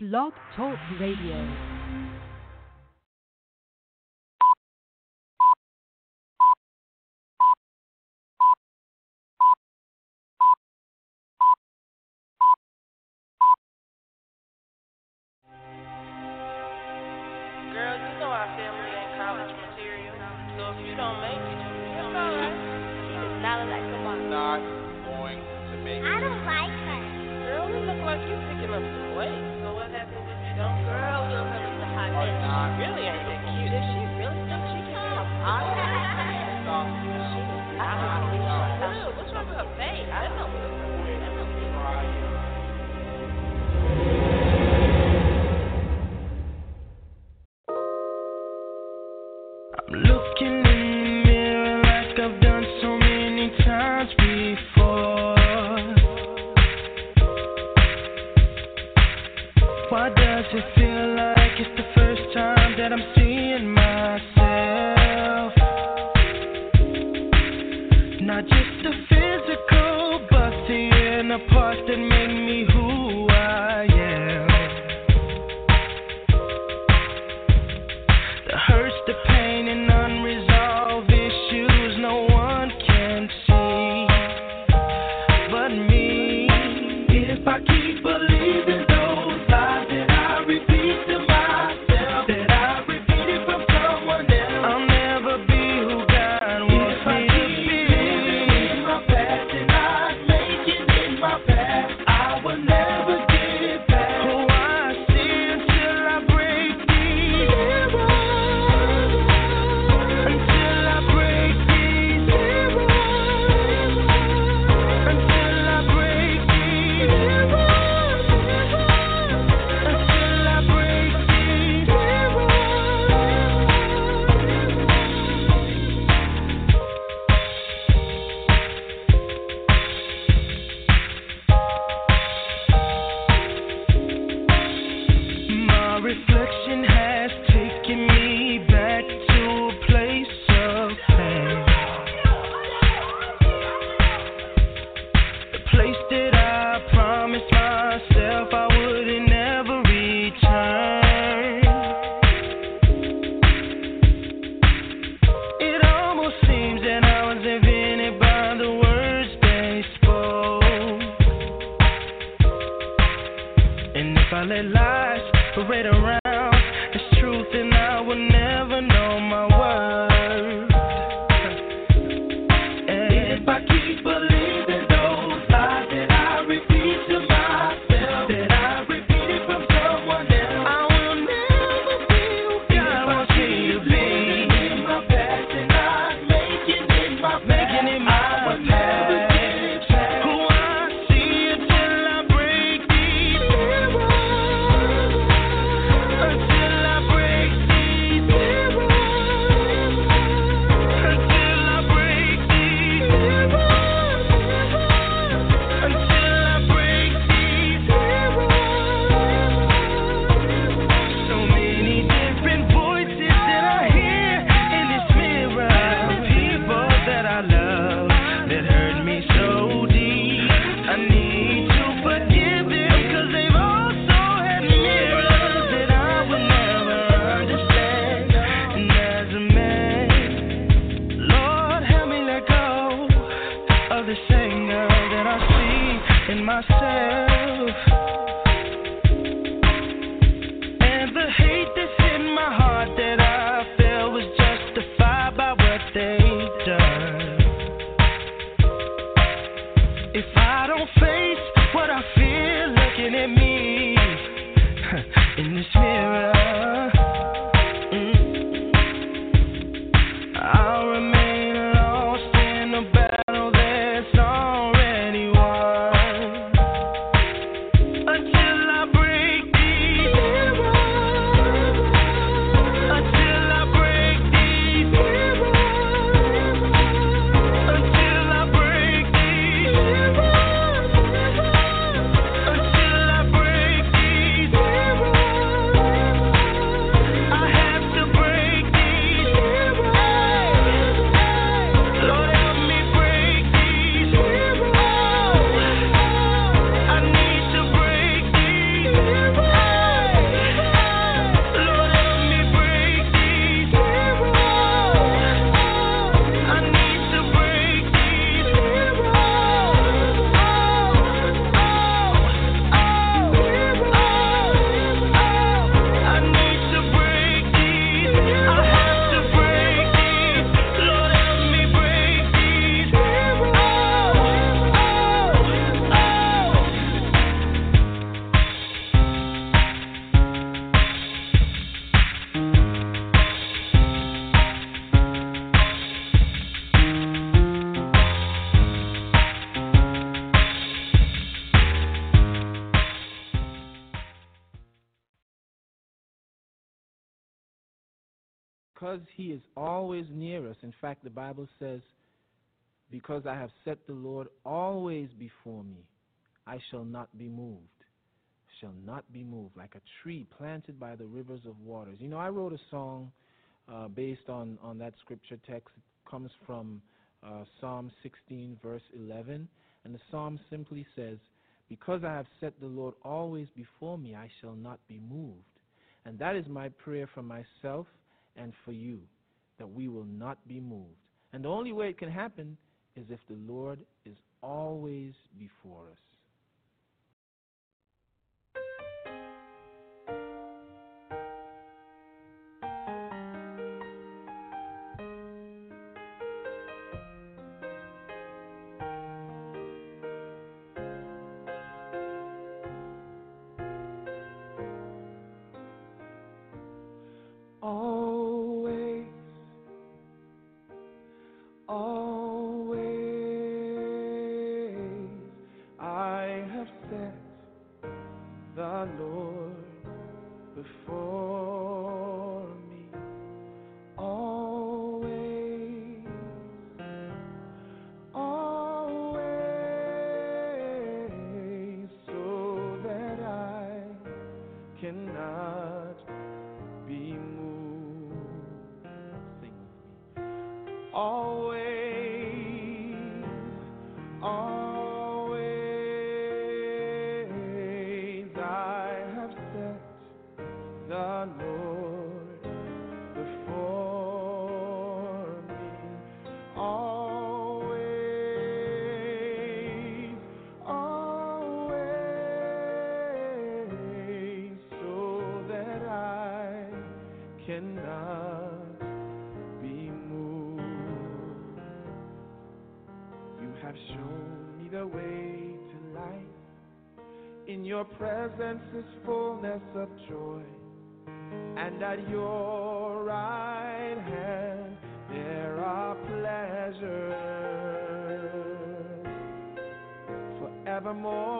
Blog Talk Radio. Because He is always near us. In fact, the Bible says, Because I have set the Lord always before me, I shall not be moved. Shall not be moved, like a tree planted by the rivers of waters. You know, I wrote a song uh, based on, on that scripture text. It comes from uh, Psalm 16, verse 11. And the psalm simply says, Because I have set the Lord always before me, I shall not be moved. And that is my prayer for myself and for you, that we will not be moved. And the only way it can happen is if the Lord is always before us. Your presence is fullness of joy, and at your right hand there are pleasures forevermore.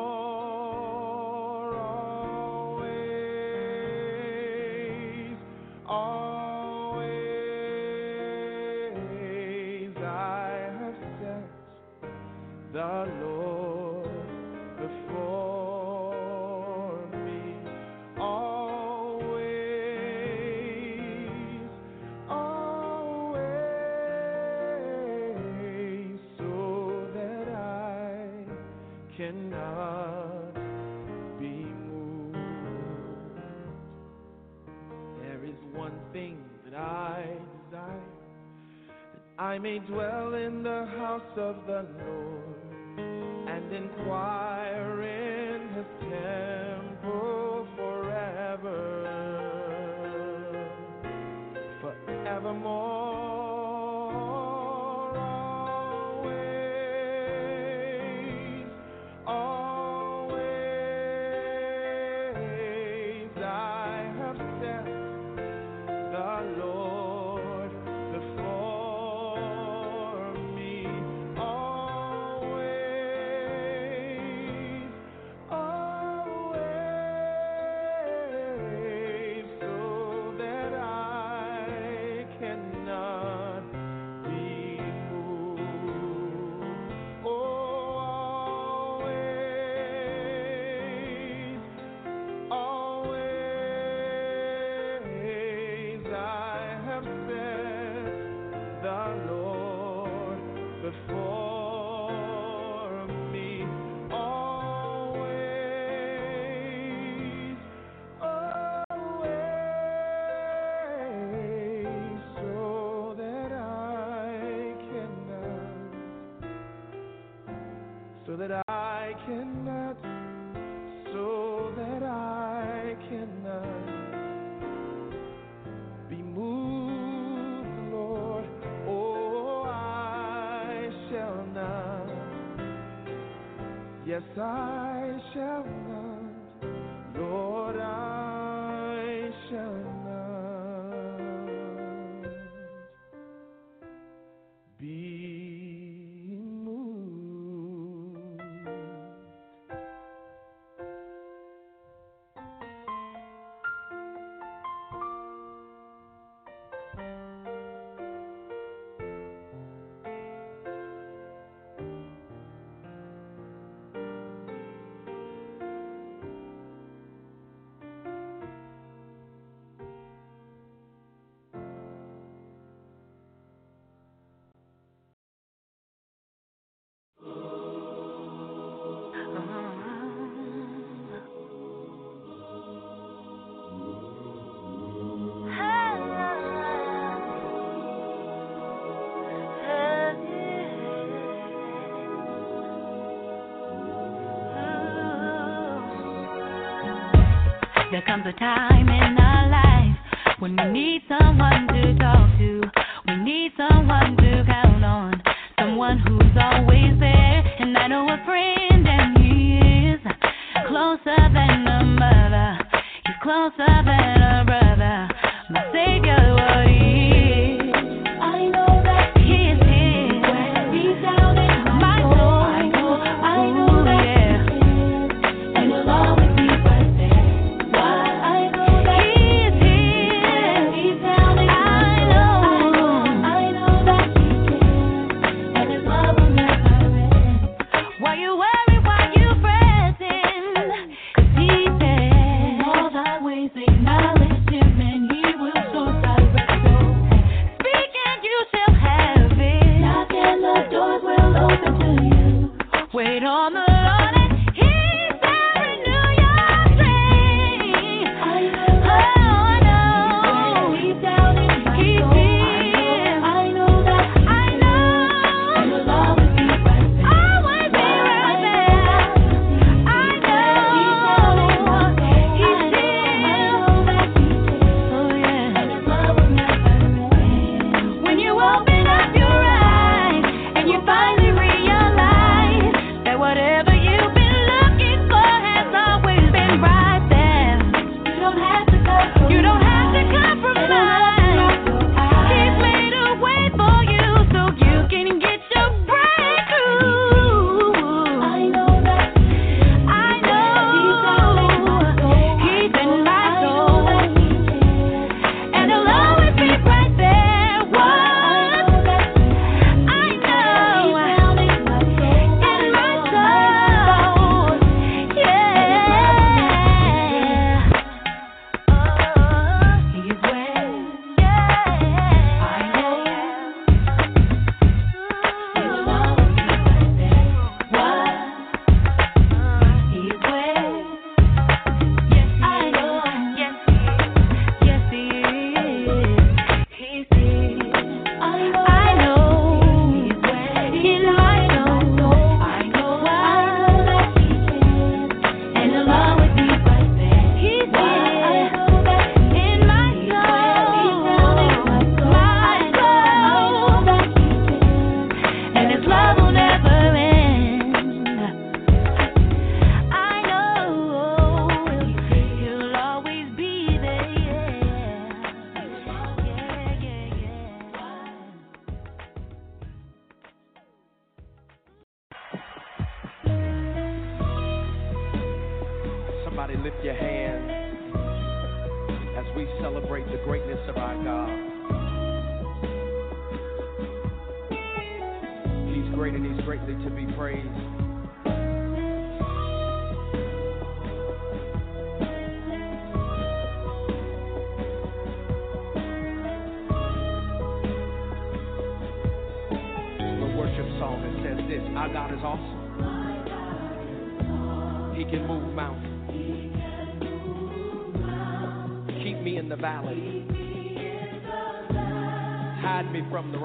Dwell in the house of the Yes, comes a time in our life when we need someone to talk to. from the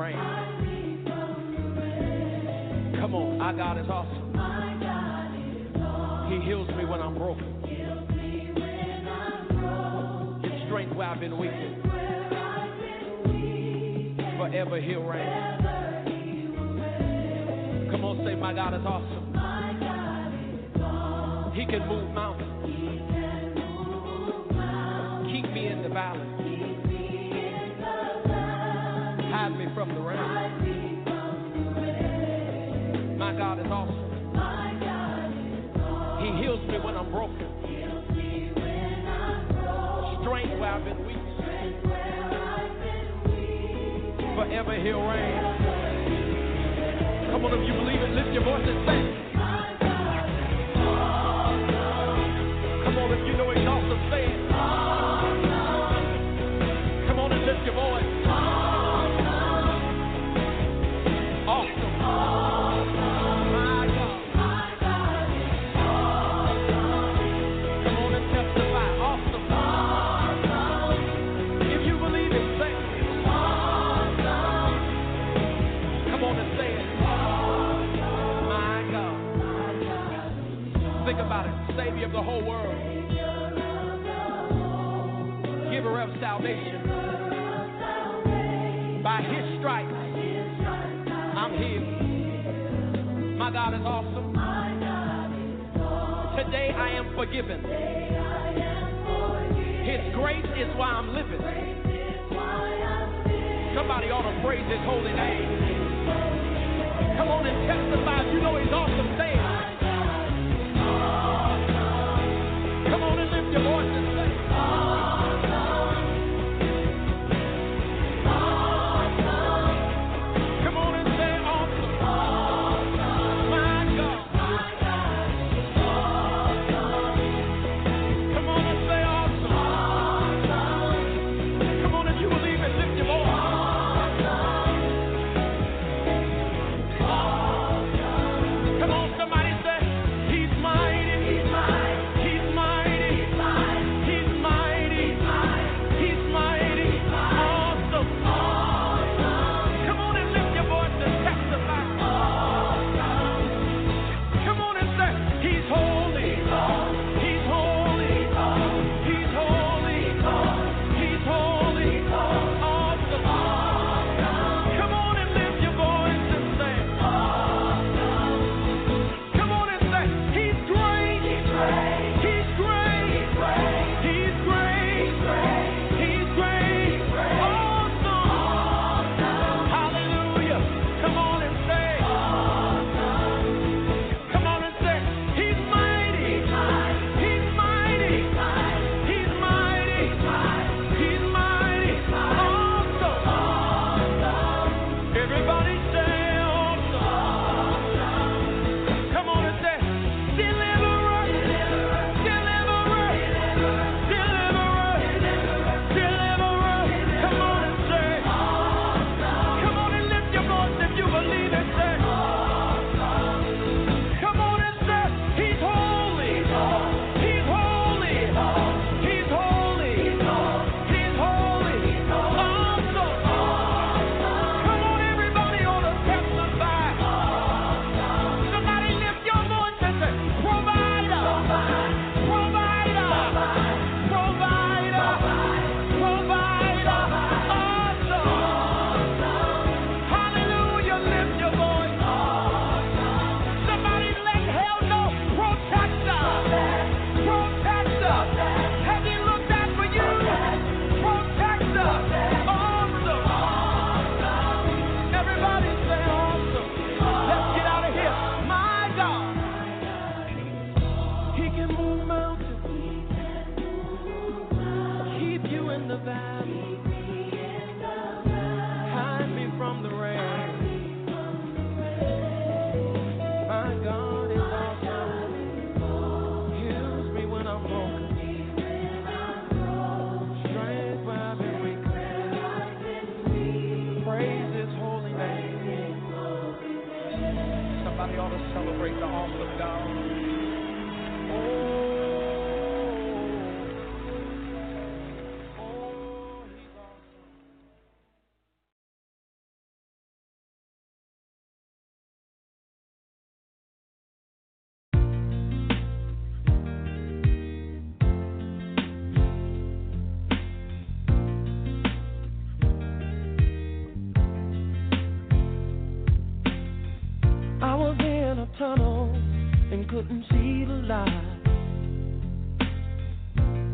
couldn't see the light.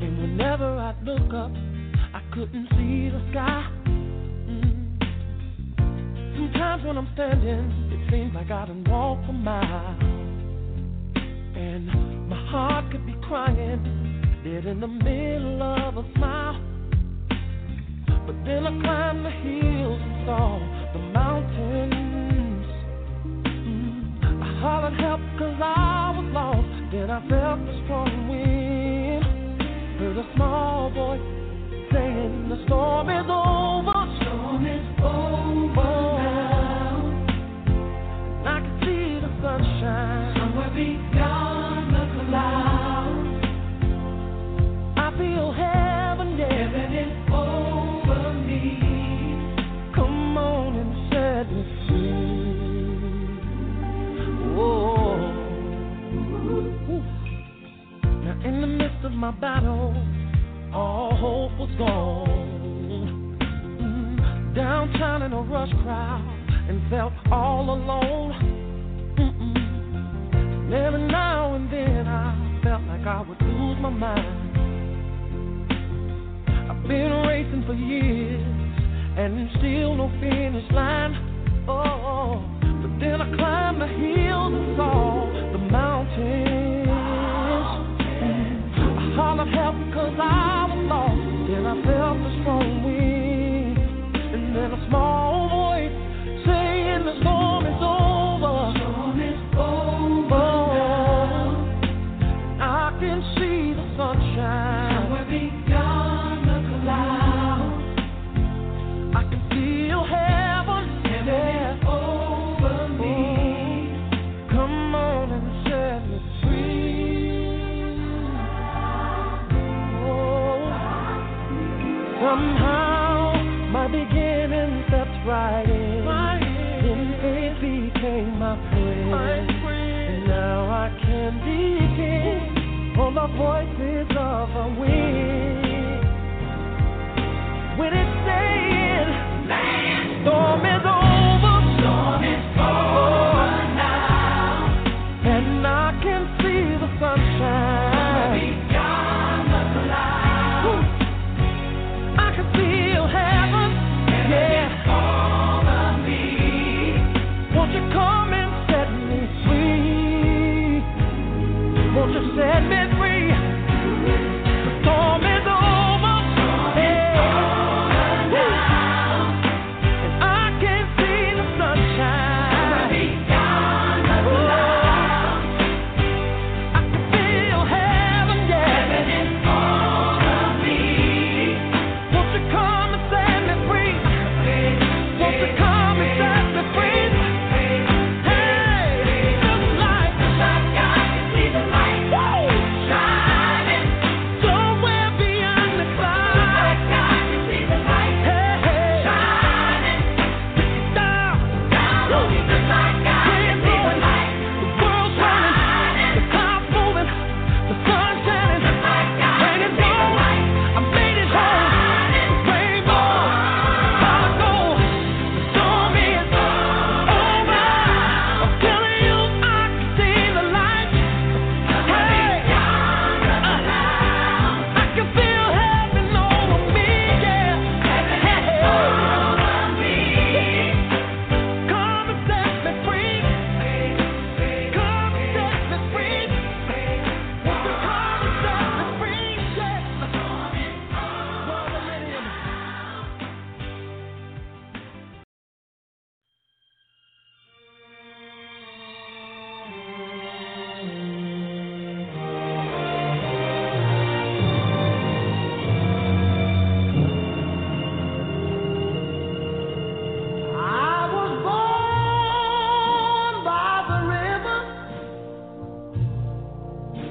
And whenever I look up, I couldn't see the sky. Mm. Sometimes when I'm standing, it seems like I done walked a mile. And my heart could be crying, dead in the middle of a smile. But then I climbed the hills and saw the mountains. Mm. I hollered help cause I then I felt the strong wind, heard a small voice saying the storm is over. Felt all alone. Mm-mm. Every now and then I felt like I would lose my mind. I've been racing for years and still no finish line. Oh, but then I climbed the hills and saw the mountains. I hollered help because I voice.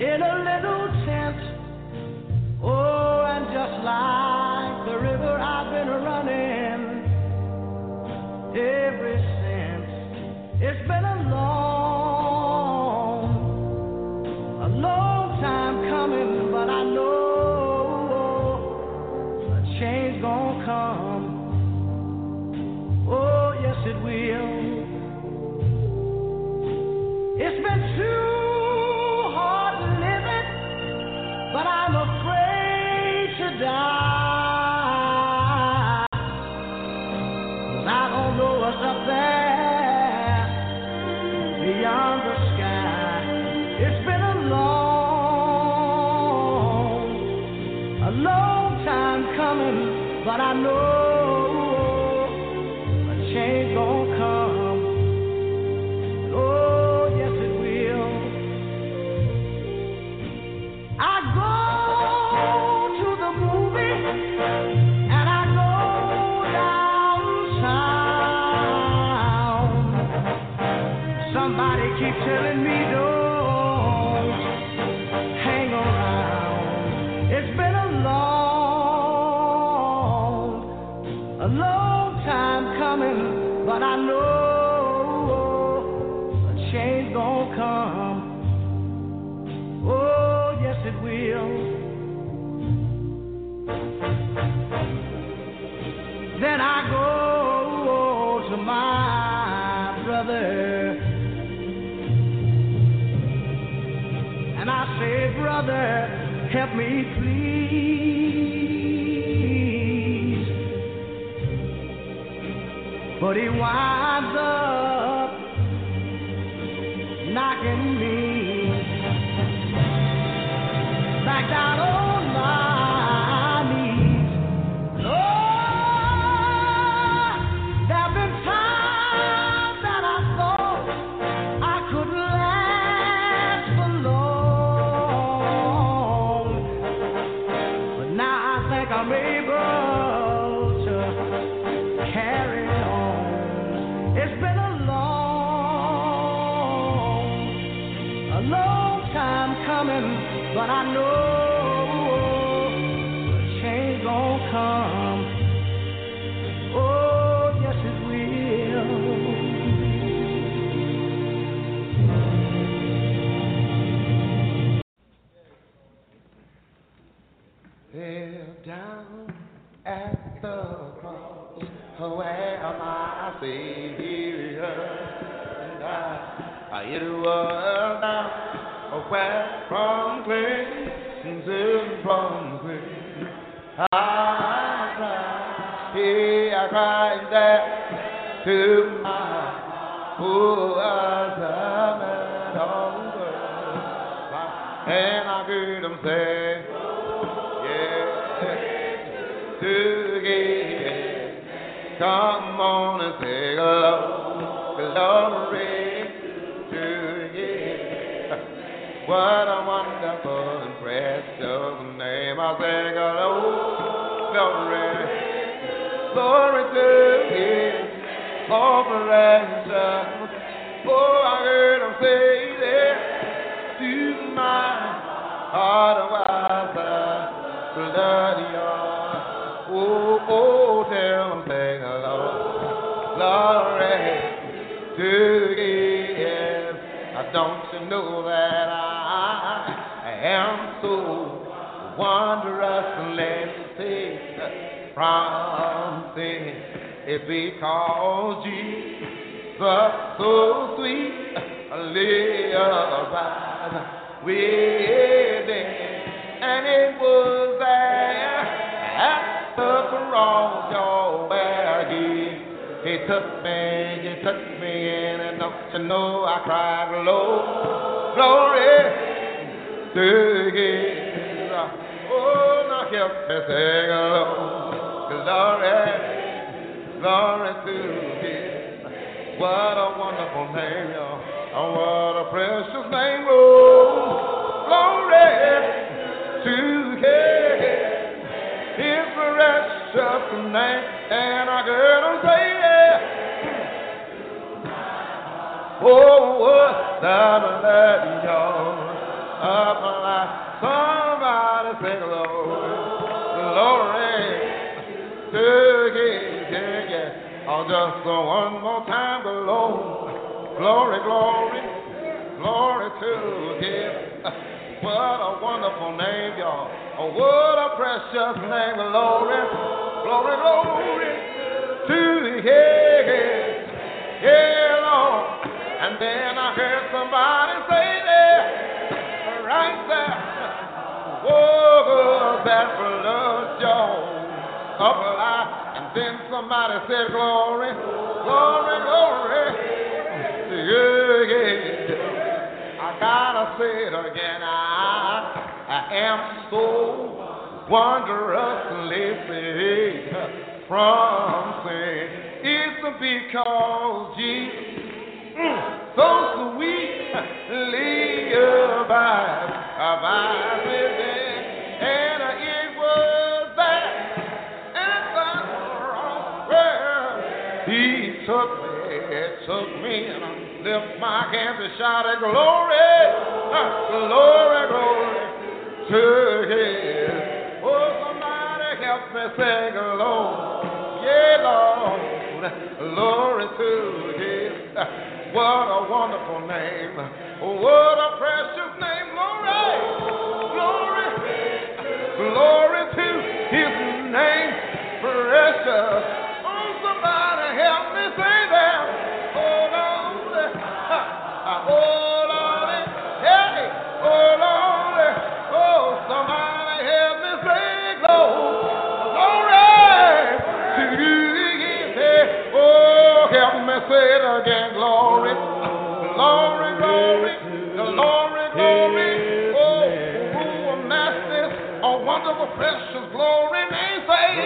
in a little where from cleansing from grace. I cried, yeah, I cried there to my man on earth. And I heard him say, yeah, to give. Come on and say glory, glory What a wonderful and precious name. I say glory, oh, glory, glory to you. Oh, precious. Oh, I heard him say that to my heart oh, was the blood of Oh, oh, tell him, sing along. Glory to. Now, Don't you know that I am so wondrously saved from sin? It's because Jesus so sweet lives right within, and it was there at the cross, y'all, where He He took me, He took me in, and don't you know I cried, glory, glory to Him. Oh, now help me sing along, glory. Glory to Him. What a wonderful name, y'all. Oh, what a precious name. Oh, glory to Him. His precious name. And I heard Him say, yeah. Oh, what the blood, y'all. Of my life. Somebody say glory. Glory to. Yeah, yeah. Oh, just one more time, glory, glory, glory, glory to Him. What a wonderful name, y'all. Oh, what a precious name, glory, glory, glory to Him. Yeah, Lord. And then I heard somebody say there, right there, oh, that blood, y'all, of life. And then somebody said, Glory, glory, glory. Yeah, yeah. I gotta say it again. I, I am so wondrously saved from sin. It's because Jesus, Glory, uh, glory, to him. Oh, somebody help me sing, Lord, yea, Lord, glory to Him. What a wonderful name. What a precious name. Glory, glory, glory to His name. Precious. Oh, somebody help me say that. Say it again. Glory, glory, glory, glory, glory. Oh, who amassed this? A wonderful, precious glory name. Say.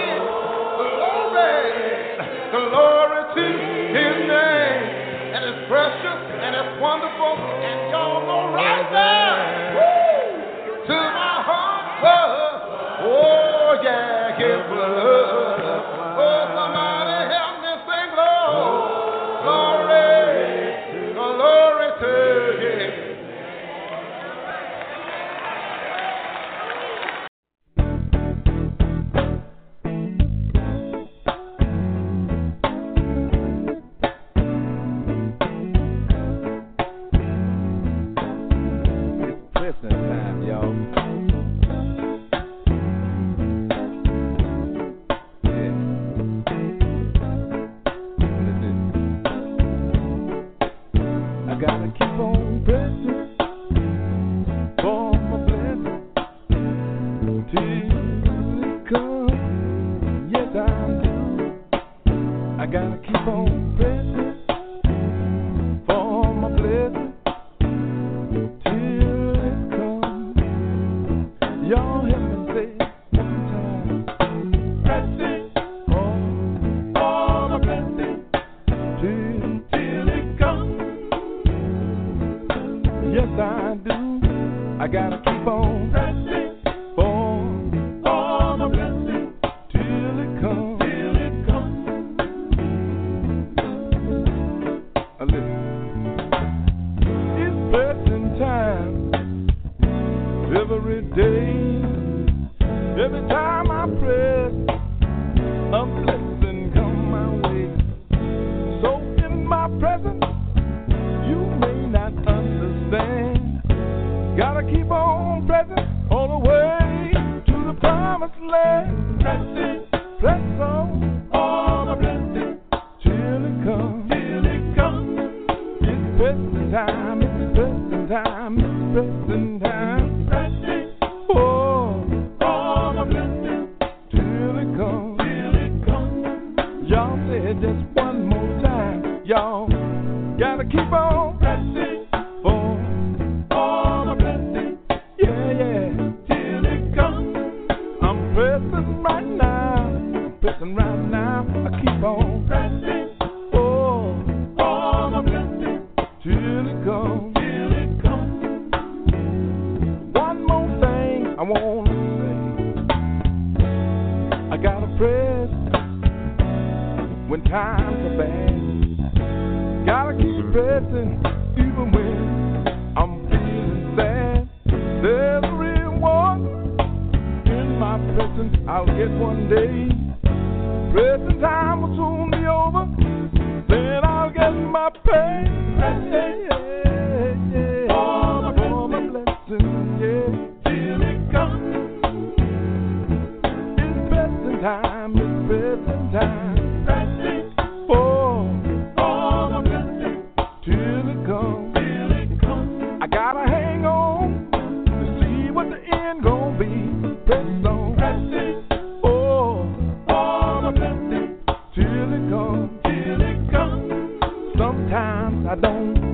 I don't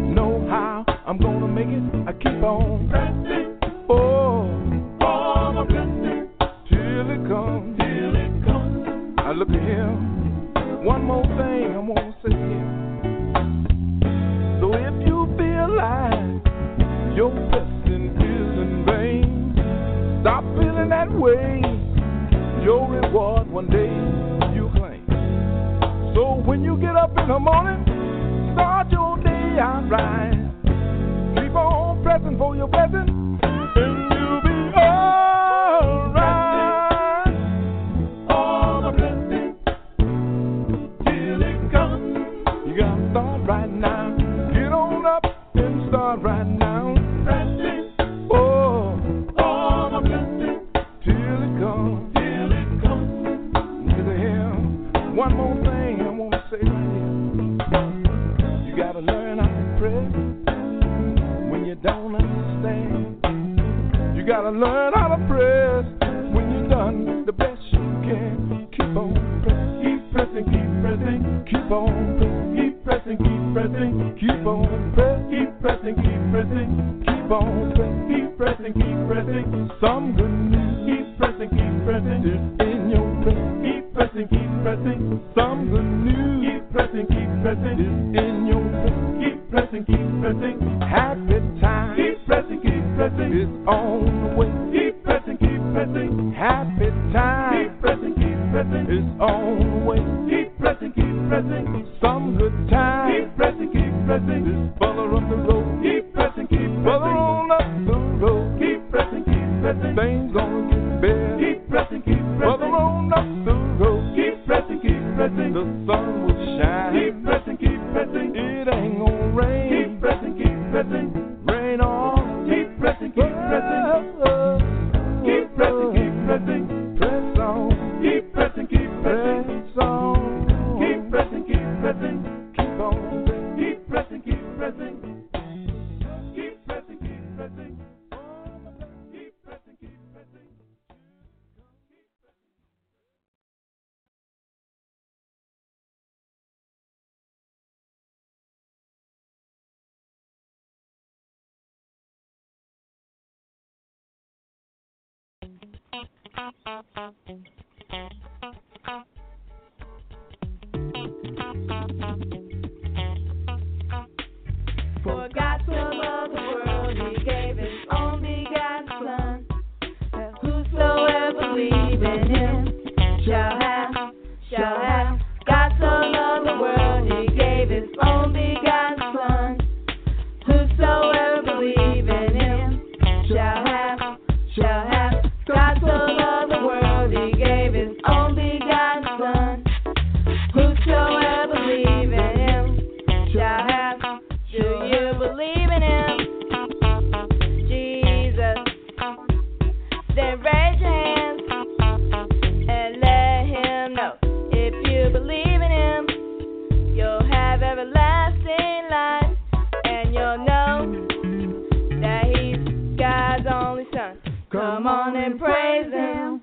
Come on and praise Him.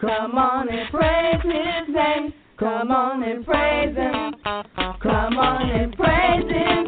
Come on and praise His name. Come on and praise Him. Come on and praise Him.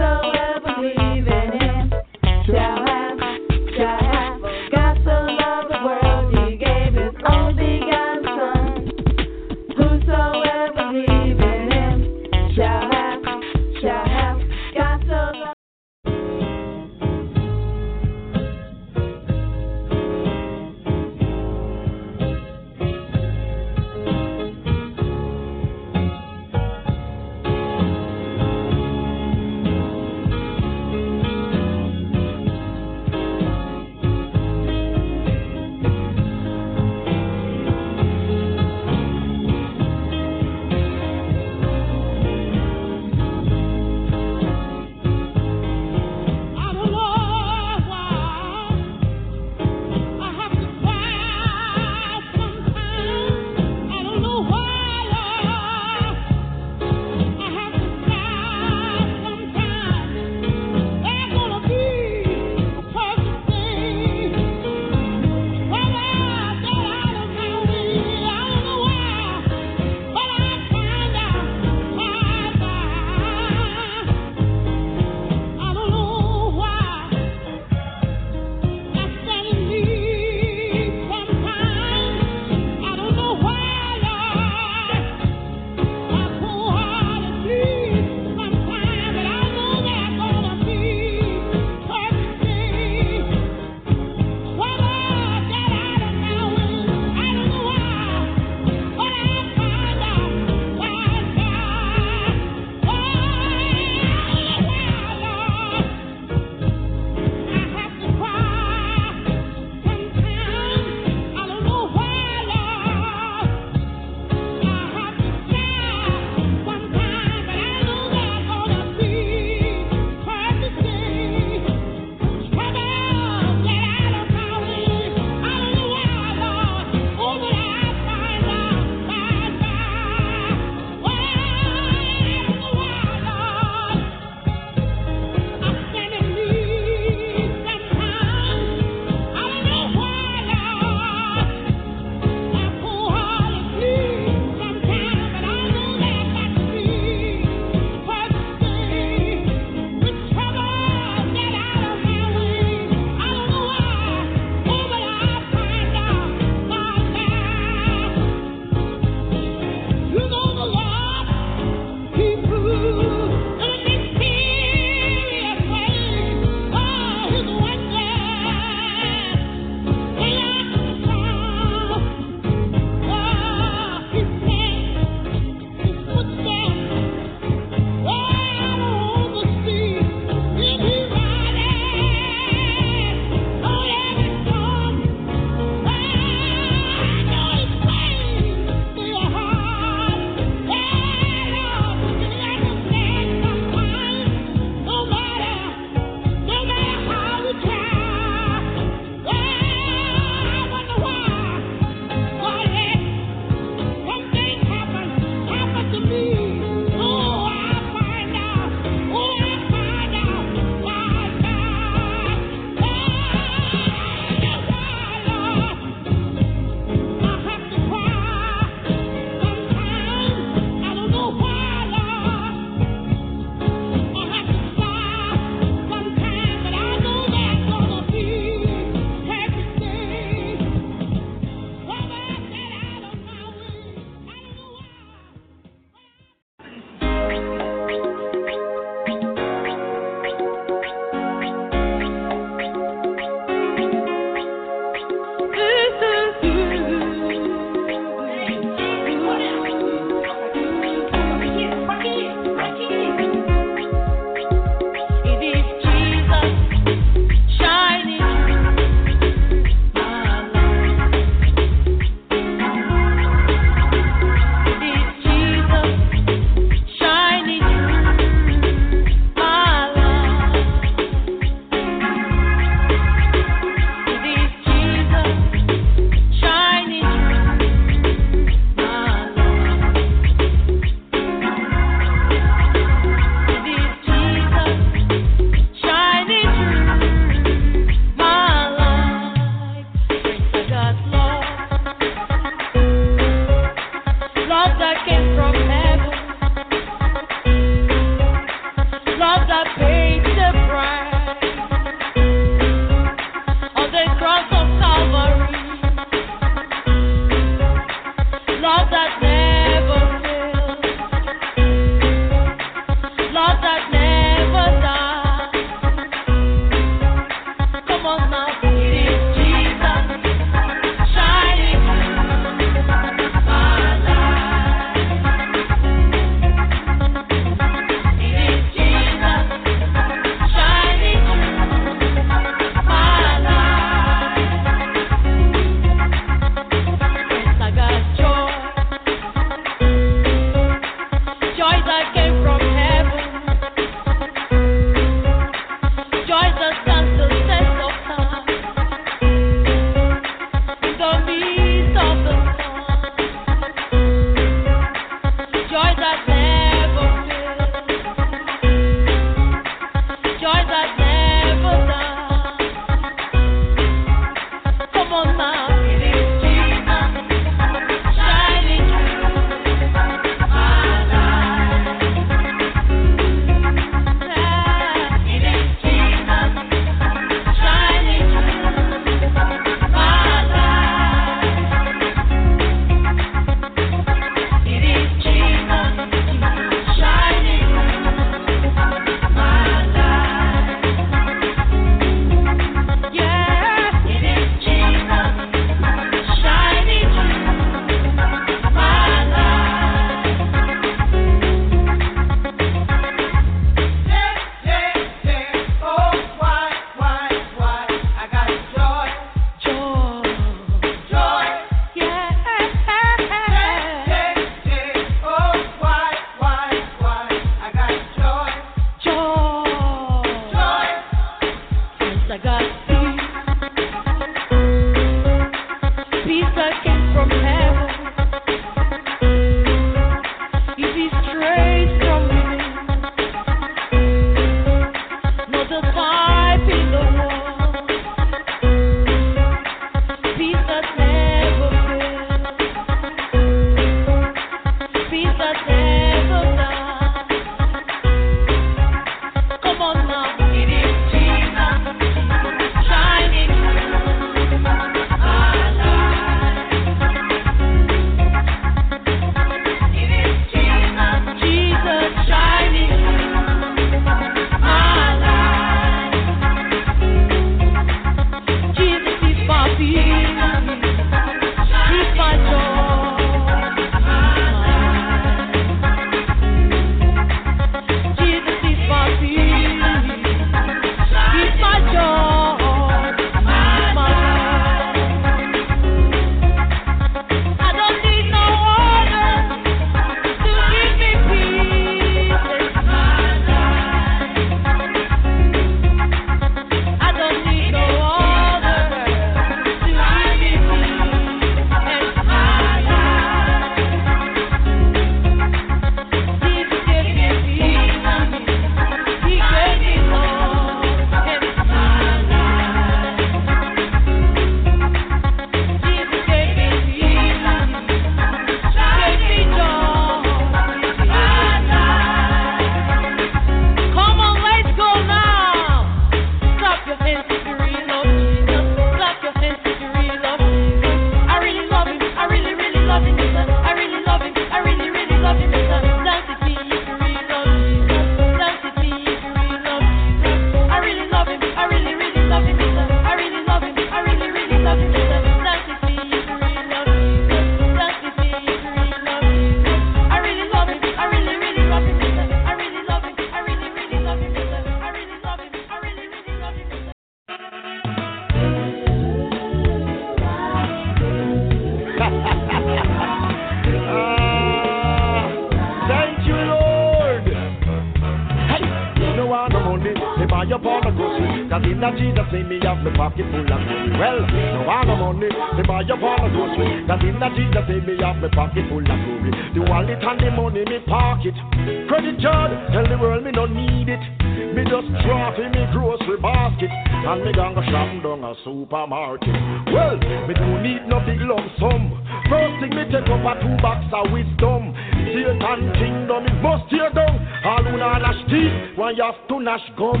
Satan kingdom it must tear down. All who not nash teeth, one you have to nash gum.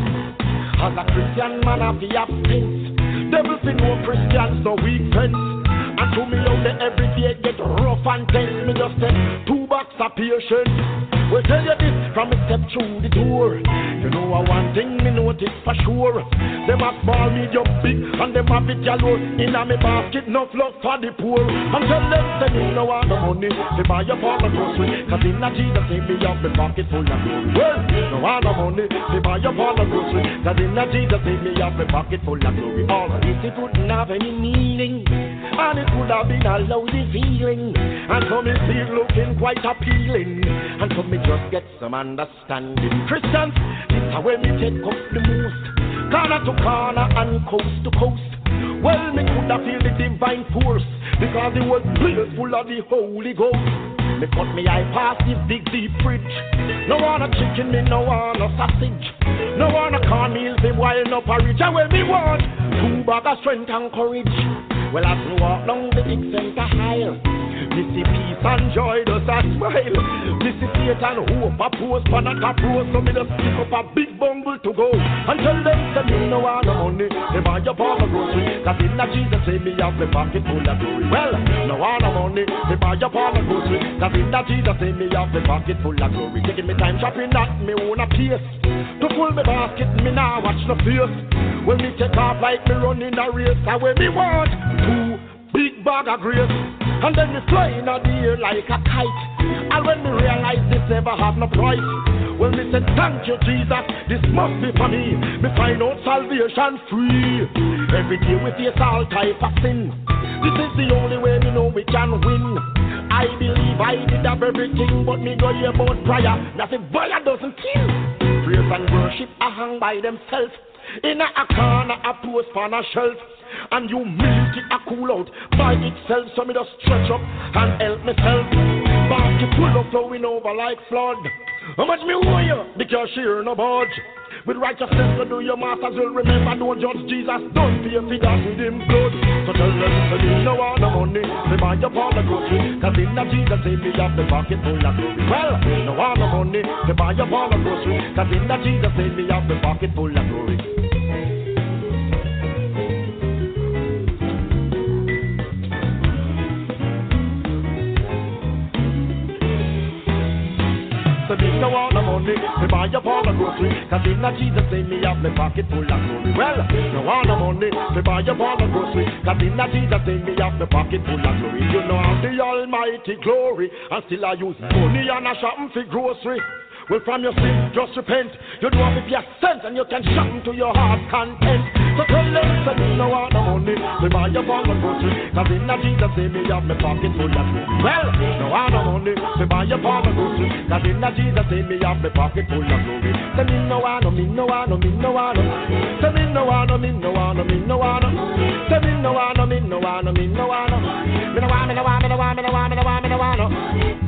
As a Christian man, I be absent. Devil fi no Christians no weak friends. And to me out there every day get rough and tense. Me just take two box of patience. We'll tell you this from a step through the door. You know I one thing me notice for sure. Them a small, medium, big, and them a bit yellow. In a me basket, no love for the poor. And tell them say me no want no money to buy all the grocery. Cause in a Jesus name me have me pocket full of glory. Well, no want no money to buy all the grocery. Cause in a Jesus name me have me pocket full of glory. All of this it wouldn't have any meaning. And it would have been a lousy feeling. And so me see looking quite appealing. And so me just get some understanding. Christians, this is where me take up the most. Corner to corner and coast to coast. Well, me could have feel the divine force because it was place full of the Holy Ghost. Me cut me eye past this big deep fridge. No wanna chicken, me no wanna sausage. No wanna cornmeal, me wild no porridge. And when me want two bag of strength and courage. Well, I me walk down the big center aisle, see peace and joy does a smile. Me see Satan hope a post pan a top road, so me just pick up a big bumble to go and tell them say me no want no money. They buy up all the grocery, cause in a Jesus say me have me pocket full of glory. Well, no want no money. They buy up all the grocery, cause in a Jesus say me have me pocket full of glory. Taking me time shopping at me own a pace. To full me basket, me now watch no face. When me take off like me running a race, I when me want two big bag of grace. And then me flying out the air like a kite. And when me realize this never have no price. When me say thank you Jesus, this must be for me. Me find out salvation free. Every day we face all type of sin. This is the only way we know we can win. I believe I did have everything, but me go hear about prayer. Nothing boy doesn't kill. Praise and worship are hung by themselves. In a, a corner, a post on a shelf. And you humility a cool out by itself. So me just stretch up and help myself. Basket full of flowing over like flood. How much me owe you? Because she no budge. With righteousness to do your masters will remember don't judge Jesus don't pay for that with him blood So tell them to me no want no money They buy up all the grocery Cause in that Jesus say me have the pocket full of glory Well, no want no money They buy up all the grocery Cause in that Jesus say me have the pocket full of glory So me no want no money. To buy up all the grocery. Cause in Jesus say me have my pocket full of glory. Well, no want no money. To buy up all the grocery. Cause in Jesus say me have my pocket full of glory. You know I'm the almighty glory. And still I use money and I shopping for grocery well, from your sin, just repent. You have if you're sent and you can shop to your heart's content. So tell them, say me no want no money. Me buy up all the grocery. Cause in a Jesus say me have my pocket full of glory. Well, no want no money. Me buy up all the grocery. Cause in a Jesus say me have my pocket full of glory. Say me no want no, me no want no, me no want no. Say me no want no, me no want no, me no want no. Say me no want no, me no want no, me no want no. Me no want, me no want, me no want, me no want, me no want, me no want no.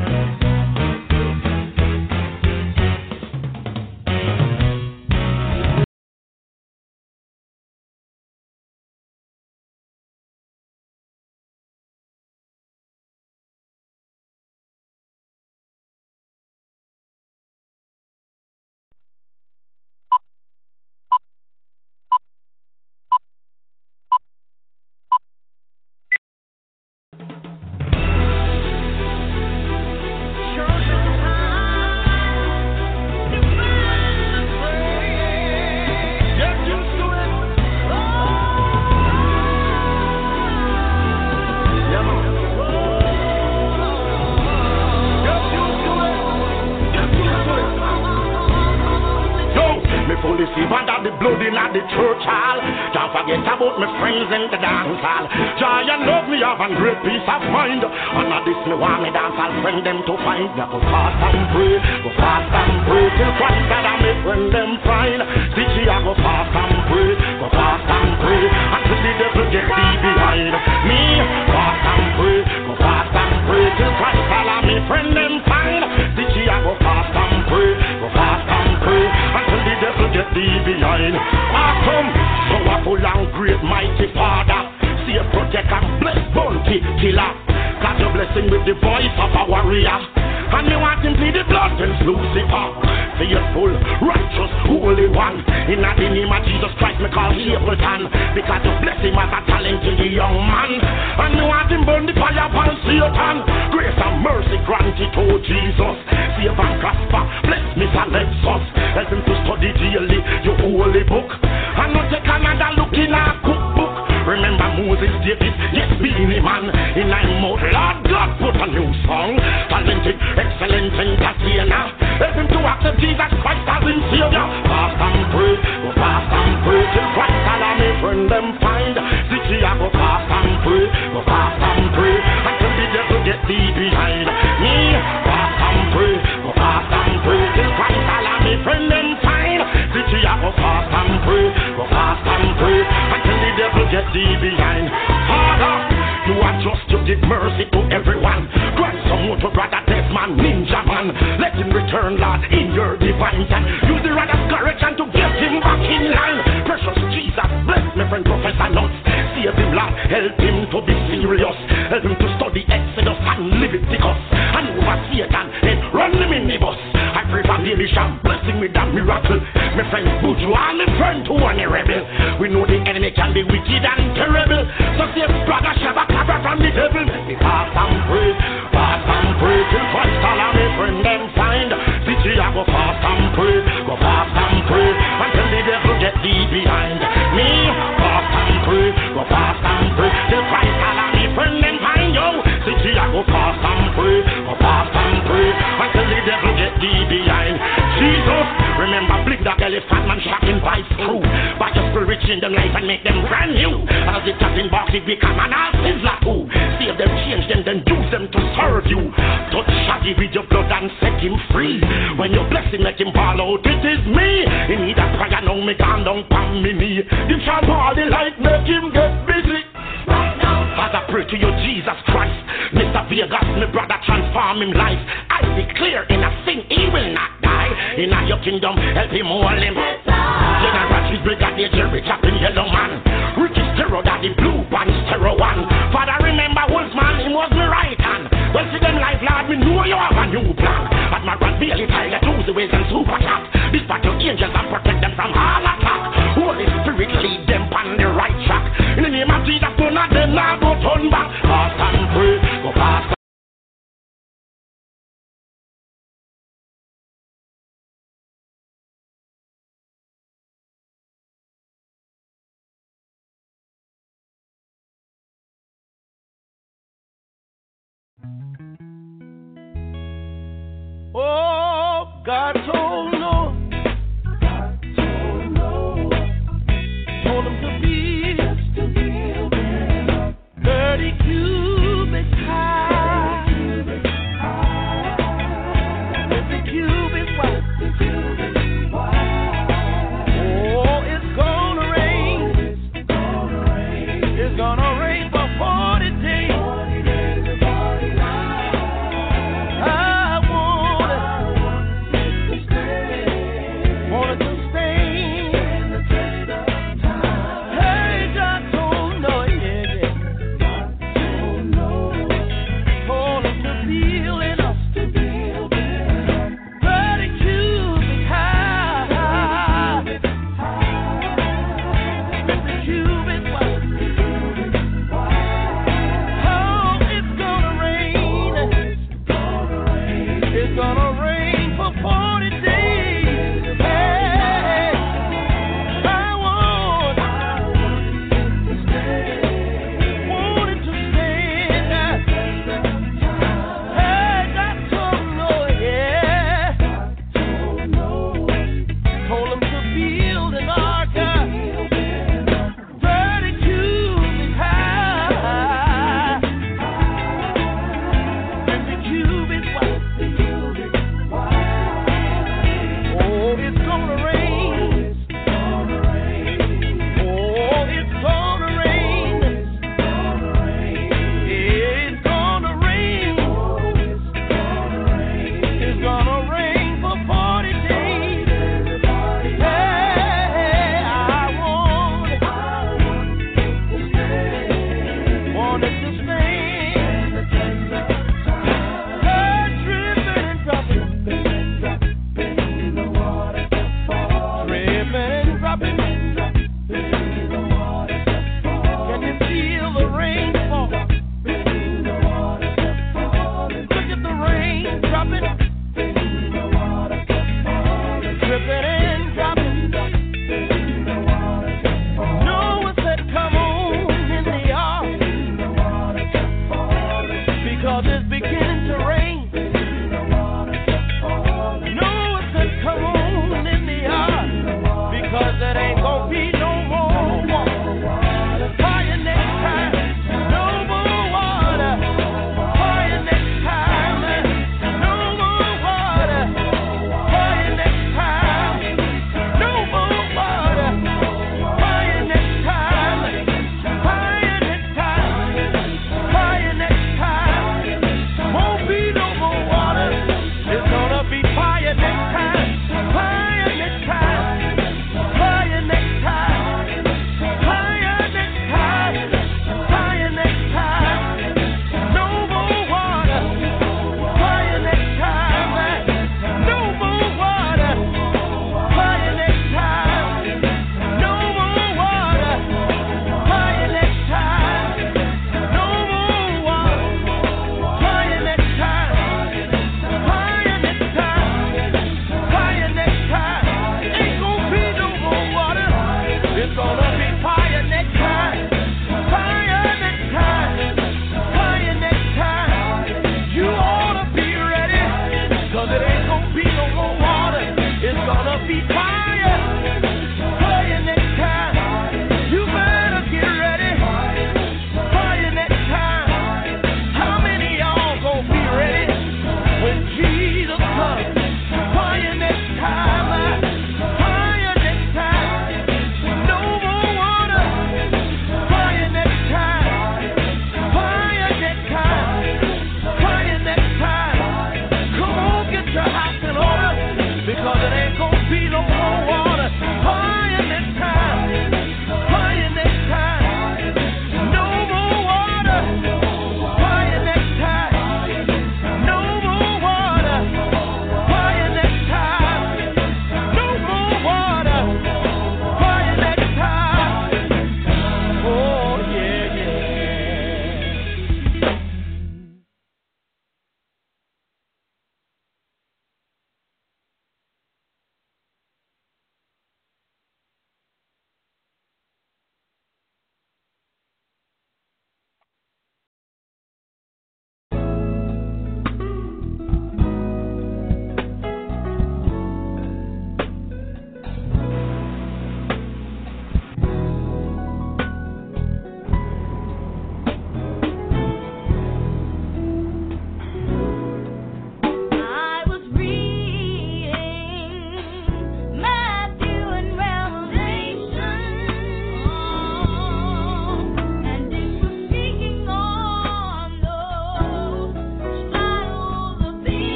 when them to find, I go fast and pray. see. You try party like make him get busy. Right now, Father, pray to you, Jesus Christ. Mr. Vegas, my brother, transform him life. I declare in a sin, he will not die. In a your kingdom, help him hold him. Generation Brigadier Jerry Chaplin, Yellowman. Ricky Stero, daddy, blue band, terror one. Father, remember once man he was my right hand. Well, see them life, Lord, me know you have a new plan. But my grand Admiral Bailey, the ways and Super Cat. This battle angels and protect them from all attack. Holy spirit lead them on the right track. In the name of Jesus, none of them now go turn back. Fast and pray, go fast. Oh, God told me.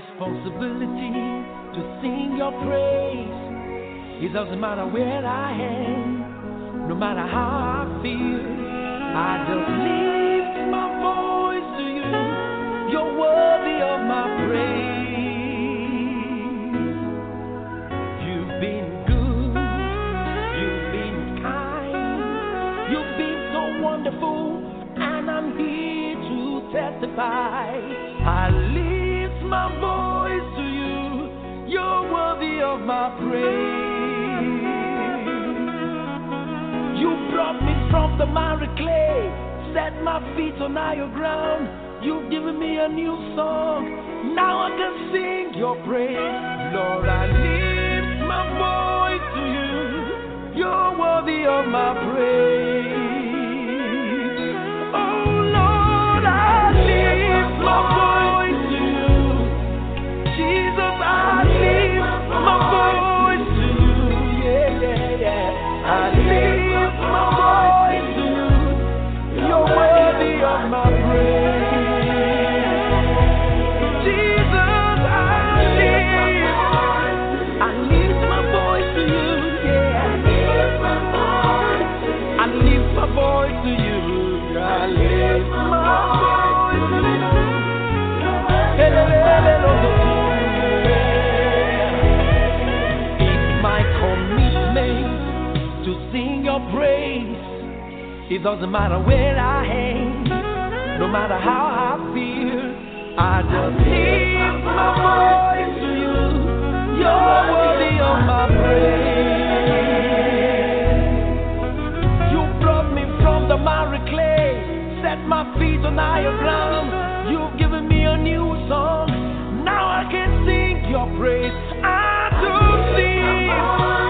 Responsibility to sing your praise. It doesn't matter where I am, no matter how I feel. I just lift on higher ground. You've given me a new song. Now I can sing your praise. Lord, I lift Doesn't matter where I am, no matter how I feel. I just lift my voice to you. You're worthy of my praise. You brought me from the miry clay, set my feet on higher ground. You've given me a new song. Now I can sing your praise. I do sing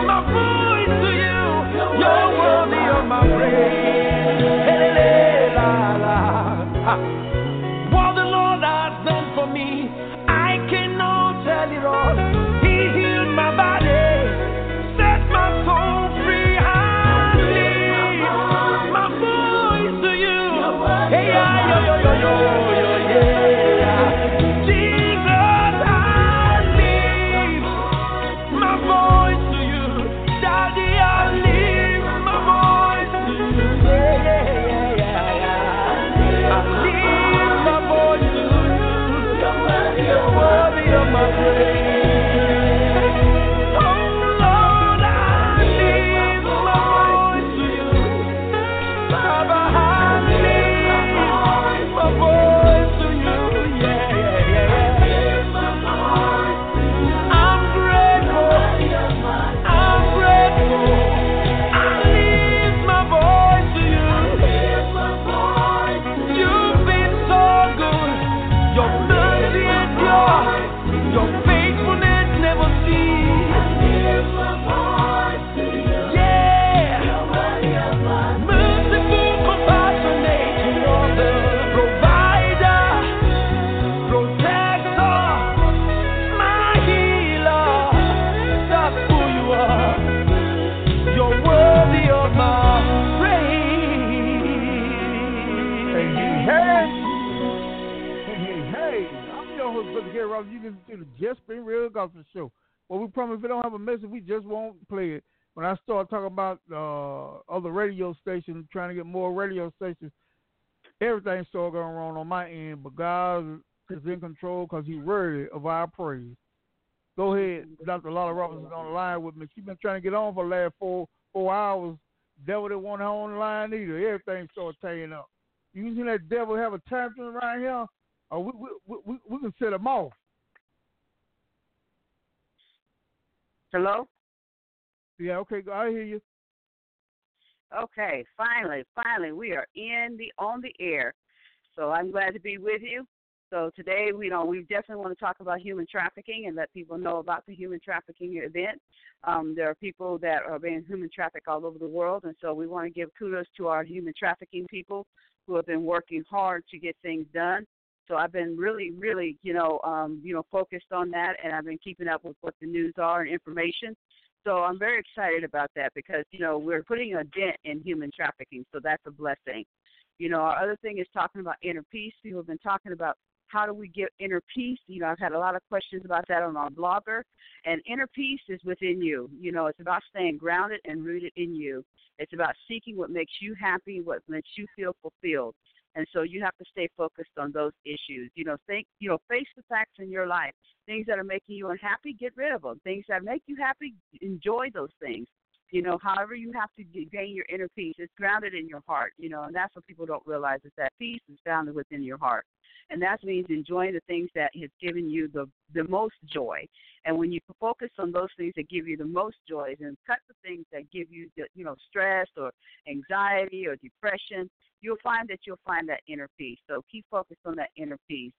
If we don't have a message, we just won't play it. When I start talking about uh, other radio stations, trying to get more radio stations, everything started going wrong on my end. But God is in control because He's worthy of our praise. Go ahead, Dr. Lila Robinson on the line with me. She's been trying to get on for the last four four hours. Devil didn't want her on the line either. Everything started tearing up. You seen that devil have a tantrum around here? Or we, we, we, we can set him off. Hello? Yeah, okay, I hear you. Okay, finally, finally, we are in the on the air. So I'm glad to be with you. So today, we know we definitely want to talk about human trafficking and let people know about the human trafficking event. Um, there are people that are being human trafficked all over the world, and so we want to give kudos to our human trafficking people who have been working hard to get things done. So I've been really, really, you know, um, you know, focused on that, and I've been keeping up with what the news are and information. So I'm very excited about that because you know we're putting a dent in human trafficking, so that's a blessing. You know, our other thing is talking about inner peace. People have been talking about how do we get inner peace? You know, I've had a lot of questions about that on our blogger. And inner peace is within you. You know, it's about staying grounded and rooted in you. It's about seeking what makes you happy, what makes you feel fulfilled. And so you have to stay focused on those issues. You know, think, you know, face the facts in your life. Things that are making you unhappy, get rid of them. Things that make you happy, enjoy those things. You know, however you have to gain your inner peace, it's grounded in your heart. You know, and that's what people don't realize is that peace is found within your heart and that means enjoying the things that has given you the the most joy. And when you focus on those things that give you the most joy, and cut the things that give you the, you know stress or anxiety or depression, you'll find that you'll find that inner peace. So keep focused on that inner peace.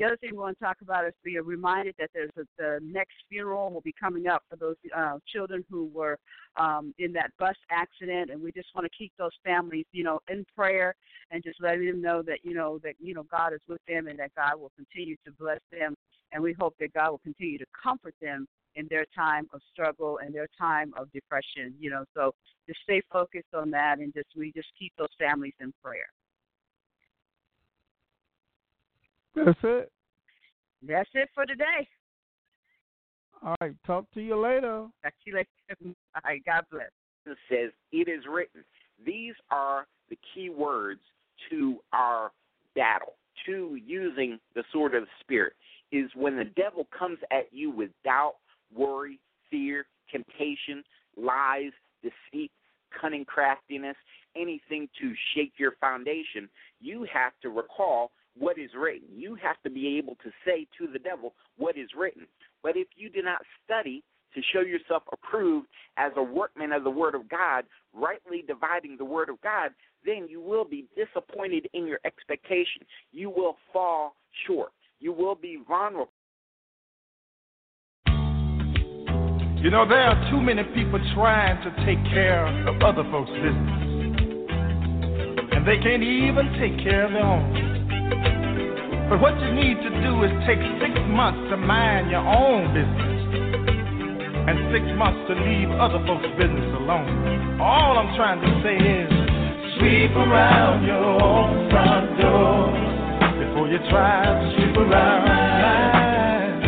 The other thing we want to talk about is be reminded that there's a, the next funeral will be coming up for those uh, children who were um, in that bus accident, and we just want to keep those families, you know, in prayer and just letting them know that you know that you know God is with them and that God will continue to bless them, and we hope that God will continue to comfort them in their time of struggle and their time of depression. You know, so just stay focused on that and just we just keep those families in prayer. That's it. That's it for today. All right. Talk to you later. Talk to you later. All right. God bless. It says, It is written. These are the key words to our battle, to using the sword of the Spirit, is when the devil comes at you with doubt, worry, fear, temptation, lies, deceit, cunning craftiness, anything to shake your foundation, you have to recall what is written. You have to be able to say to the devil what is written. But if you do not study to show yourself approved as a workman of the Word of God, rightly dividing the Word of God, then you will be disappointed in your expectation. You will fall short. You will be vulnerable. You know, there are too many people trying to take care of other folks' business. And they can't even take care of their own. But what you need to do is take six months to mind your own business and six months to leave other folks' business alone. All I'm trying to say is sweep around your own front door before you try to sweep around mine.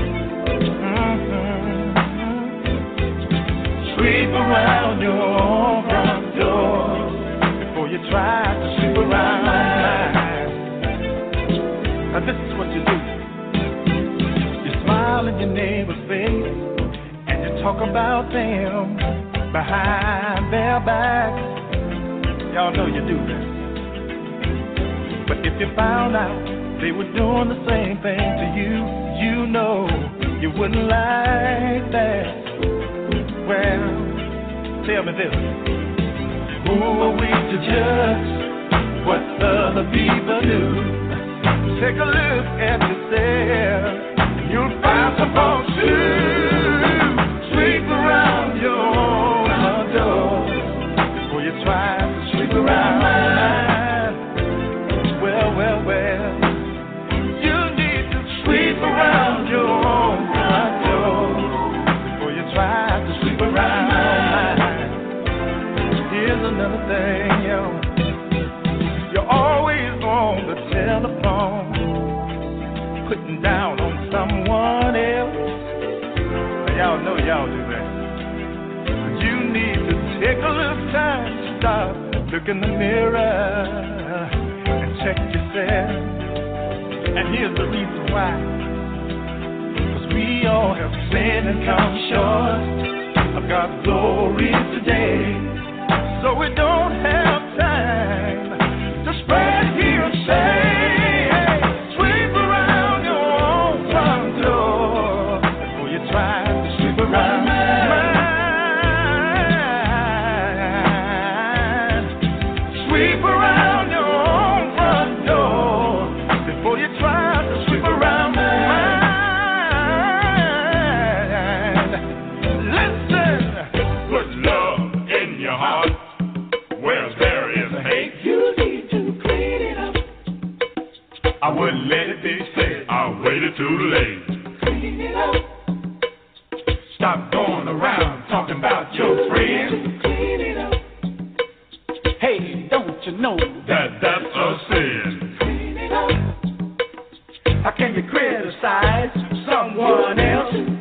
Mm-hmm. Sweep around your own front door before you try to Now this is what you do. You smile in your neighbor's face and you talk about them behind their back. Y'all know you do that. But if you found out they were doing the same thing to you, you know you wouldn't like that. Well, tell me this. Who are we to judge what other people do? Take a look at yourself, you'll find some folks who sweep around your own door. Before you try to sweep around. Well, well, telephone, putting down on someone else. Y'all know y'all do that. You need to take a little time to stop, look in the mirror, and check yourself. And here's the reason why. Cause we all have sinned and come short of God's glory today. So we don't have time to spread hearsay. too late. Stop going around talking about your friends. Hey, don't you know that that's a sin? How can you criticize someone else?